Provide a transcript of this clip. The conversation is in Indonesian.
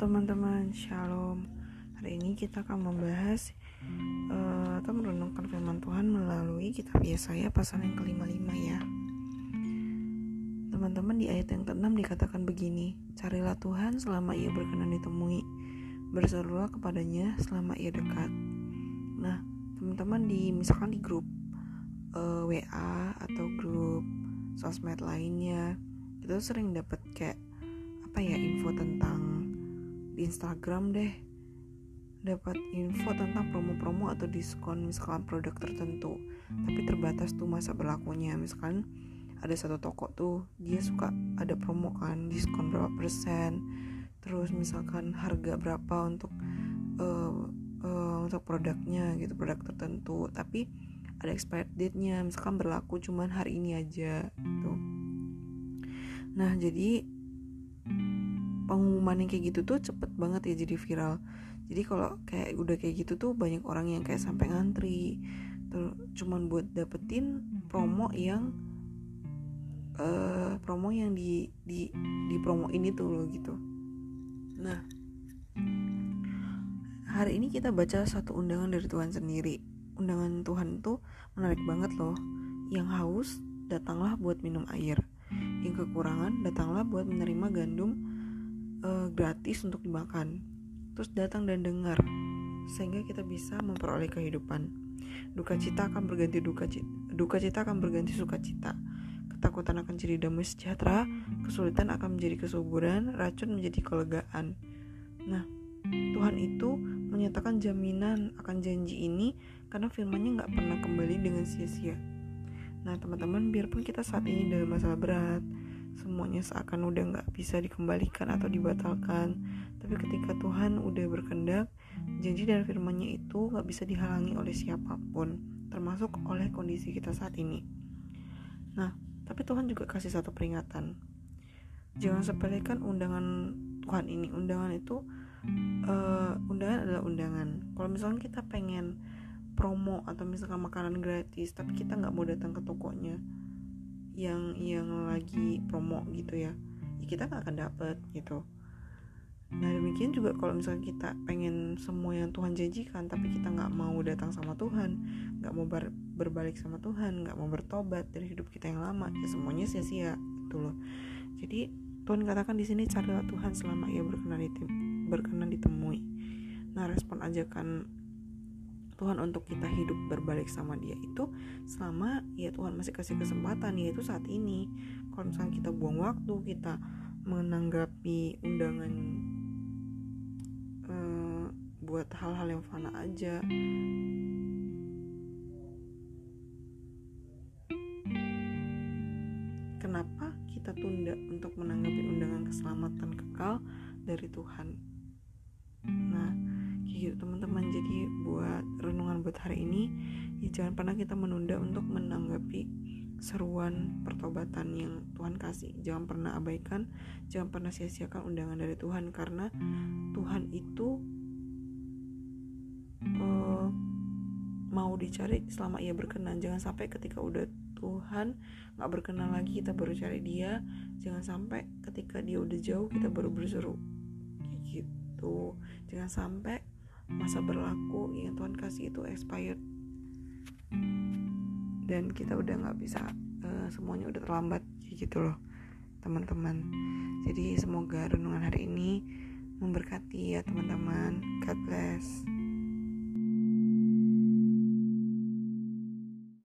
teman-teman, shalom. Hari ini kita akan membahas uh, atau merenungkan firman Tuhan melalui kitab Yesaya pasal yang kelima-lima ya. Teman-teman di ayat yang ke-6 dikatakan begini, Carilah Tuhan selama ia berkenan ditemui, berserulah kepadanya selama ia dekat. Nah, teman-teman di misalkan di grup uh, eh, WA atau grup sosmed lainnya, itu sering dapat kayak apa ya info tentang Instagram deh. Dapat info tentang promo-promo atau diskon misalkan produk tertentu. Tapi terbatas tuh masa berlakunya. Misalkan ada satu toko tuh dia suka ada promo kan diskon berapa persen. Terus misalkan harga berapa untuk uh, uh, untuk produknya gitu produk tertentu. Tapi ada expired date-nya. Misalkan berlaku cuman hari ini aja gitu. Nah jadi pengumuman yang kayak gitu tuh cepet banget ya jadi viral. Jadi kalau kayak udah kayak gitu tuh banyak orang yang kayak sampai ngantri. Terus cuman buat dapetin promo yang uh, promo yang di di di promo ini tuh loh gitu. Nah hari ini kita baca satu undangan dari Tuhan sendiri. Undangan Tuhan tuh menarik banget loh. Yang haus datanglah buat minum air. Yang kekurangan datanglah buat menerima gandum uh, gratis untuk dimakan. Terus datang dan dengar sehingga kita bisa memperoleh kehidupan. Duka cita akan berganti duka cita duka cita akan berganti sukacita. Ketakutan akan jadi damai sejahtera kesulitan akan menjadi kesuburan racun menjadi kelegaan. Nah Tuhan itu menyatakan jaminan akan janji ini karena firmannya nggak pernah kembali dengan sia-sia. Nah teman-teman biarpun kita saat ini dalam masalah berat semuanya seakan udah nggak bisa dikembalikan atau dibatalkan. Tapi ketika Tuhan udah berkendak janji dan firmannya itu nggak bisa dihalangi oleh siapa pun termasuk oleh kondisi kita saat ini. Nah tapi Tuhan juga kasih satu peringatan. Jangan sepelekan undangan Tuhan ini. Undangan itu uh, undangan adalah undangan. Kalau misalnya kita pengen promo atau misalkan makanan gratis tapi kita nggak mau datang ke tokonya yang yang lagi promo gitu ya, ya kita nggak akan dapet gitu. Nah demikian juga kalau misalnya kita pengen semua yang Tuhan janjikan tapi kita nggak mau datang sama Tuhan nggak mau ber berbalik sama Tuhan nggak mau bertobat dari hidup kita yang lama ya semuanya sia-sia gitu loh. Jadi Tuhan katakan di sini carilah Tuhan selama ia berkenan berkenan ditemui. Nah respon ajakan Tuhan untuk kita hidup berbalik sama dia itu selama ya Tuhan masih kasih kesempatan yaitu saat ini. Kalau misalnya kita buang waktu kita menanggapi undangan uh, buat hal-hal yang fana aja. Kenapa kita tunda untuk menanggapi undangan keselamatan kekal dari Tuhan? Nah gitu teman-teman. Jadi buat renungan buat hari ini ya jangan pernah kita menunda untuk menanggapi seruan pertobatan yang Tuhan kasih. Jangan pernah abaikan jangan pernah sia-siakan undangan dari Tuhan karena Tuhan itu uh, mau dicari selama ia berkenan. Jangan sampai ketika udah Tuhan nggak berkenan lagi kita baru cari dia. Jangan sampai ketika dia udah jauh kita baru berseru. Gitu. Jangan sampai masa berlaku yang Tuhan kasih itu expired. Dan kita udah nggak bisa uh, semuanya udah terlambat gitu loh teman-teman. Jadi semoga renungan hari ini memberkati ya teman-teman. God bless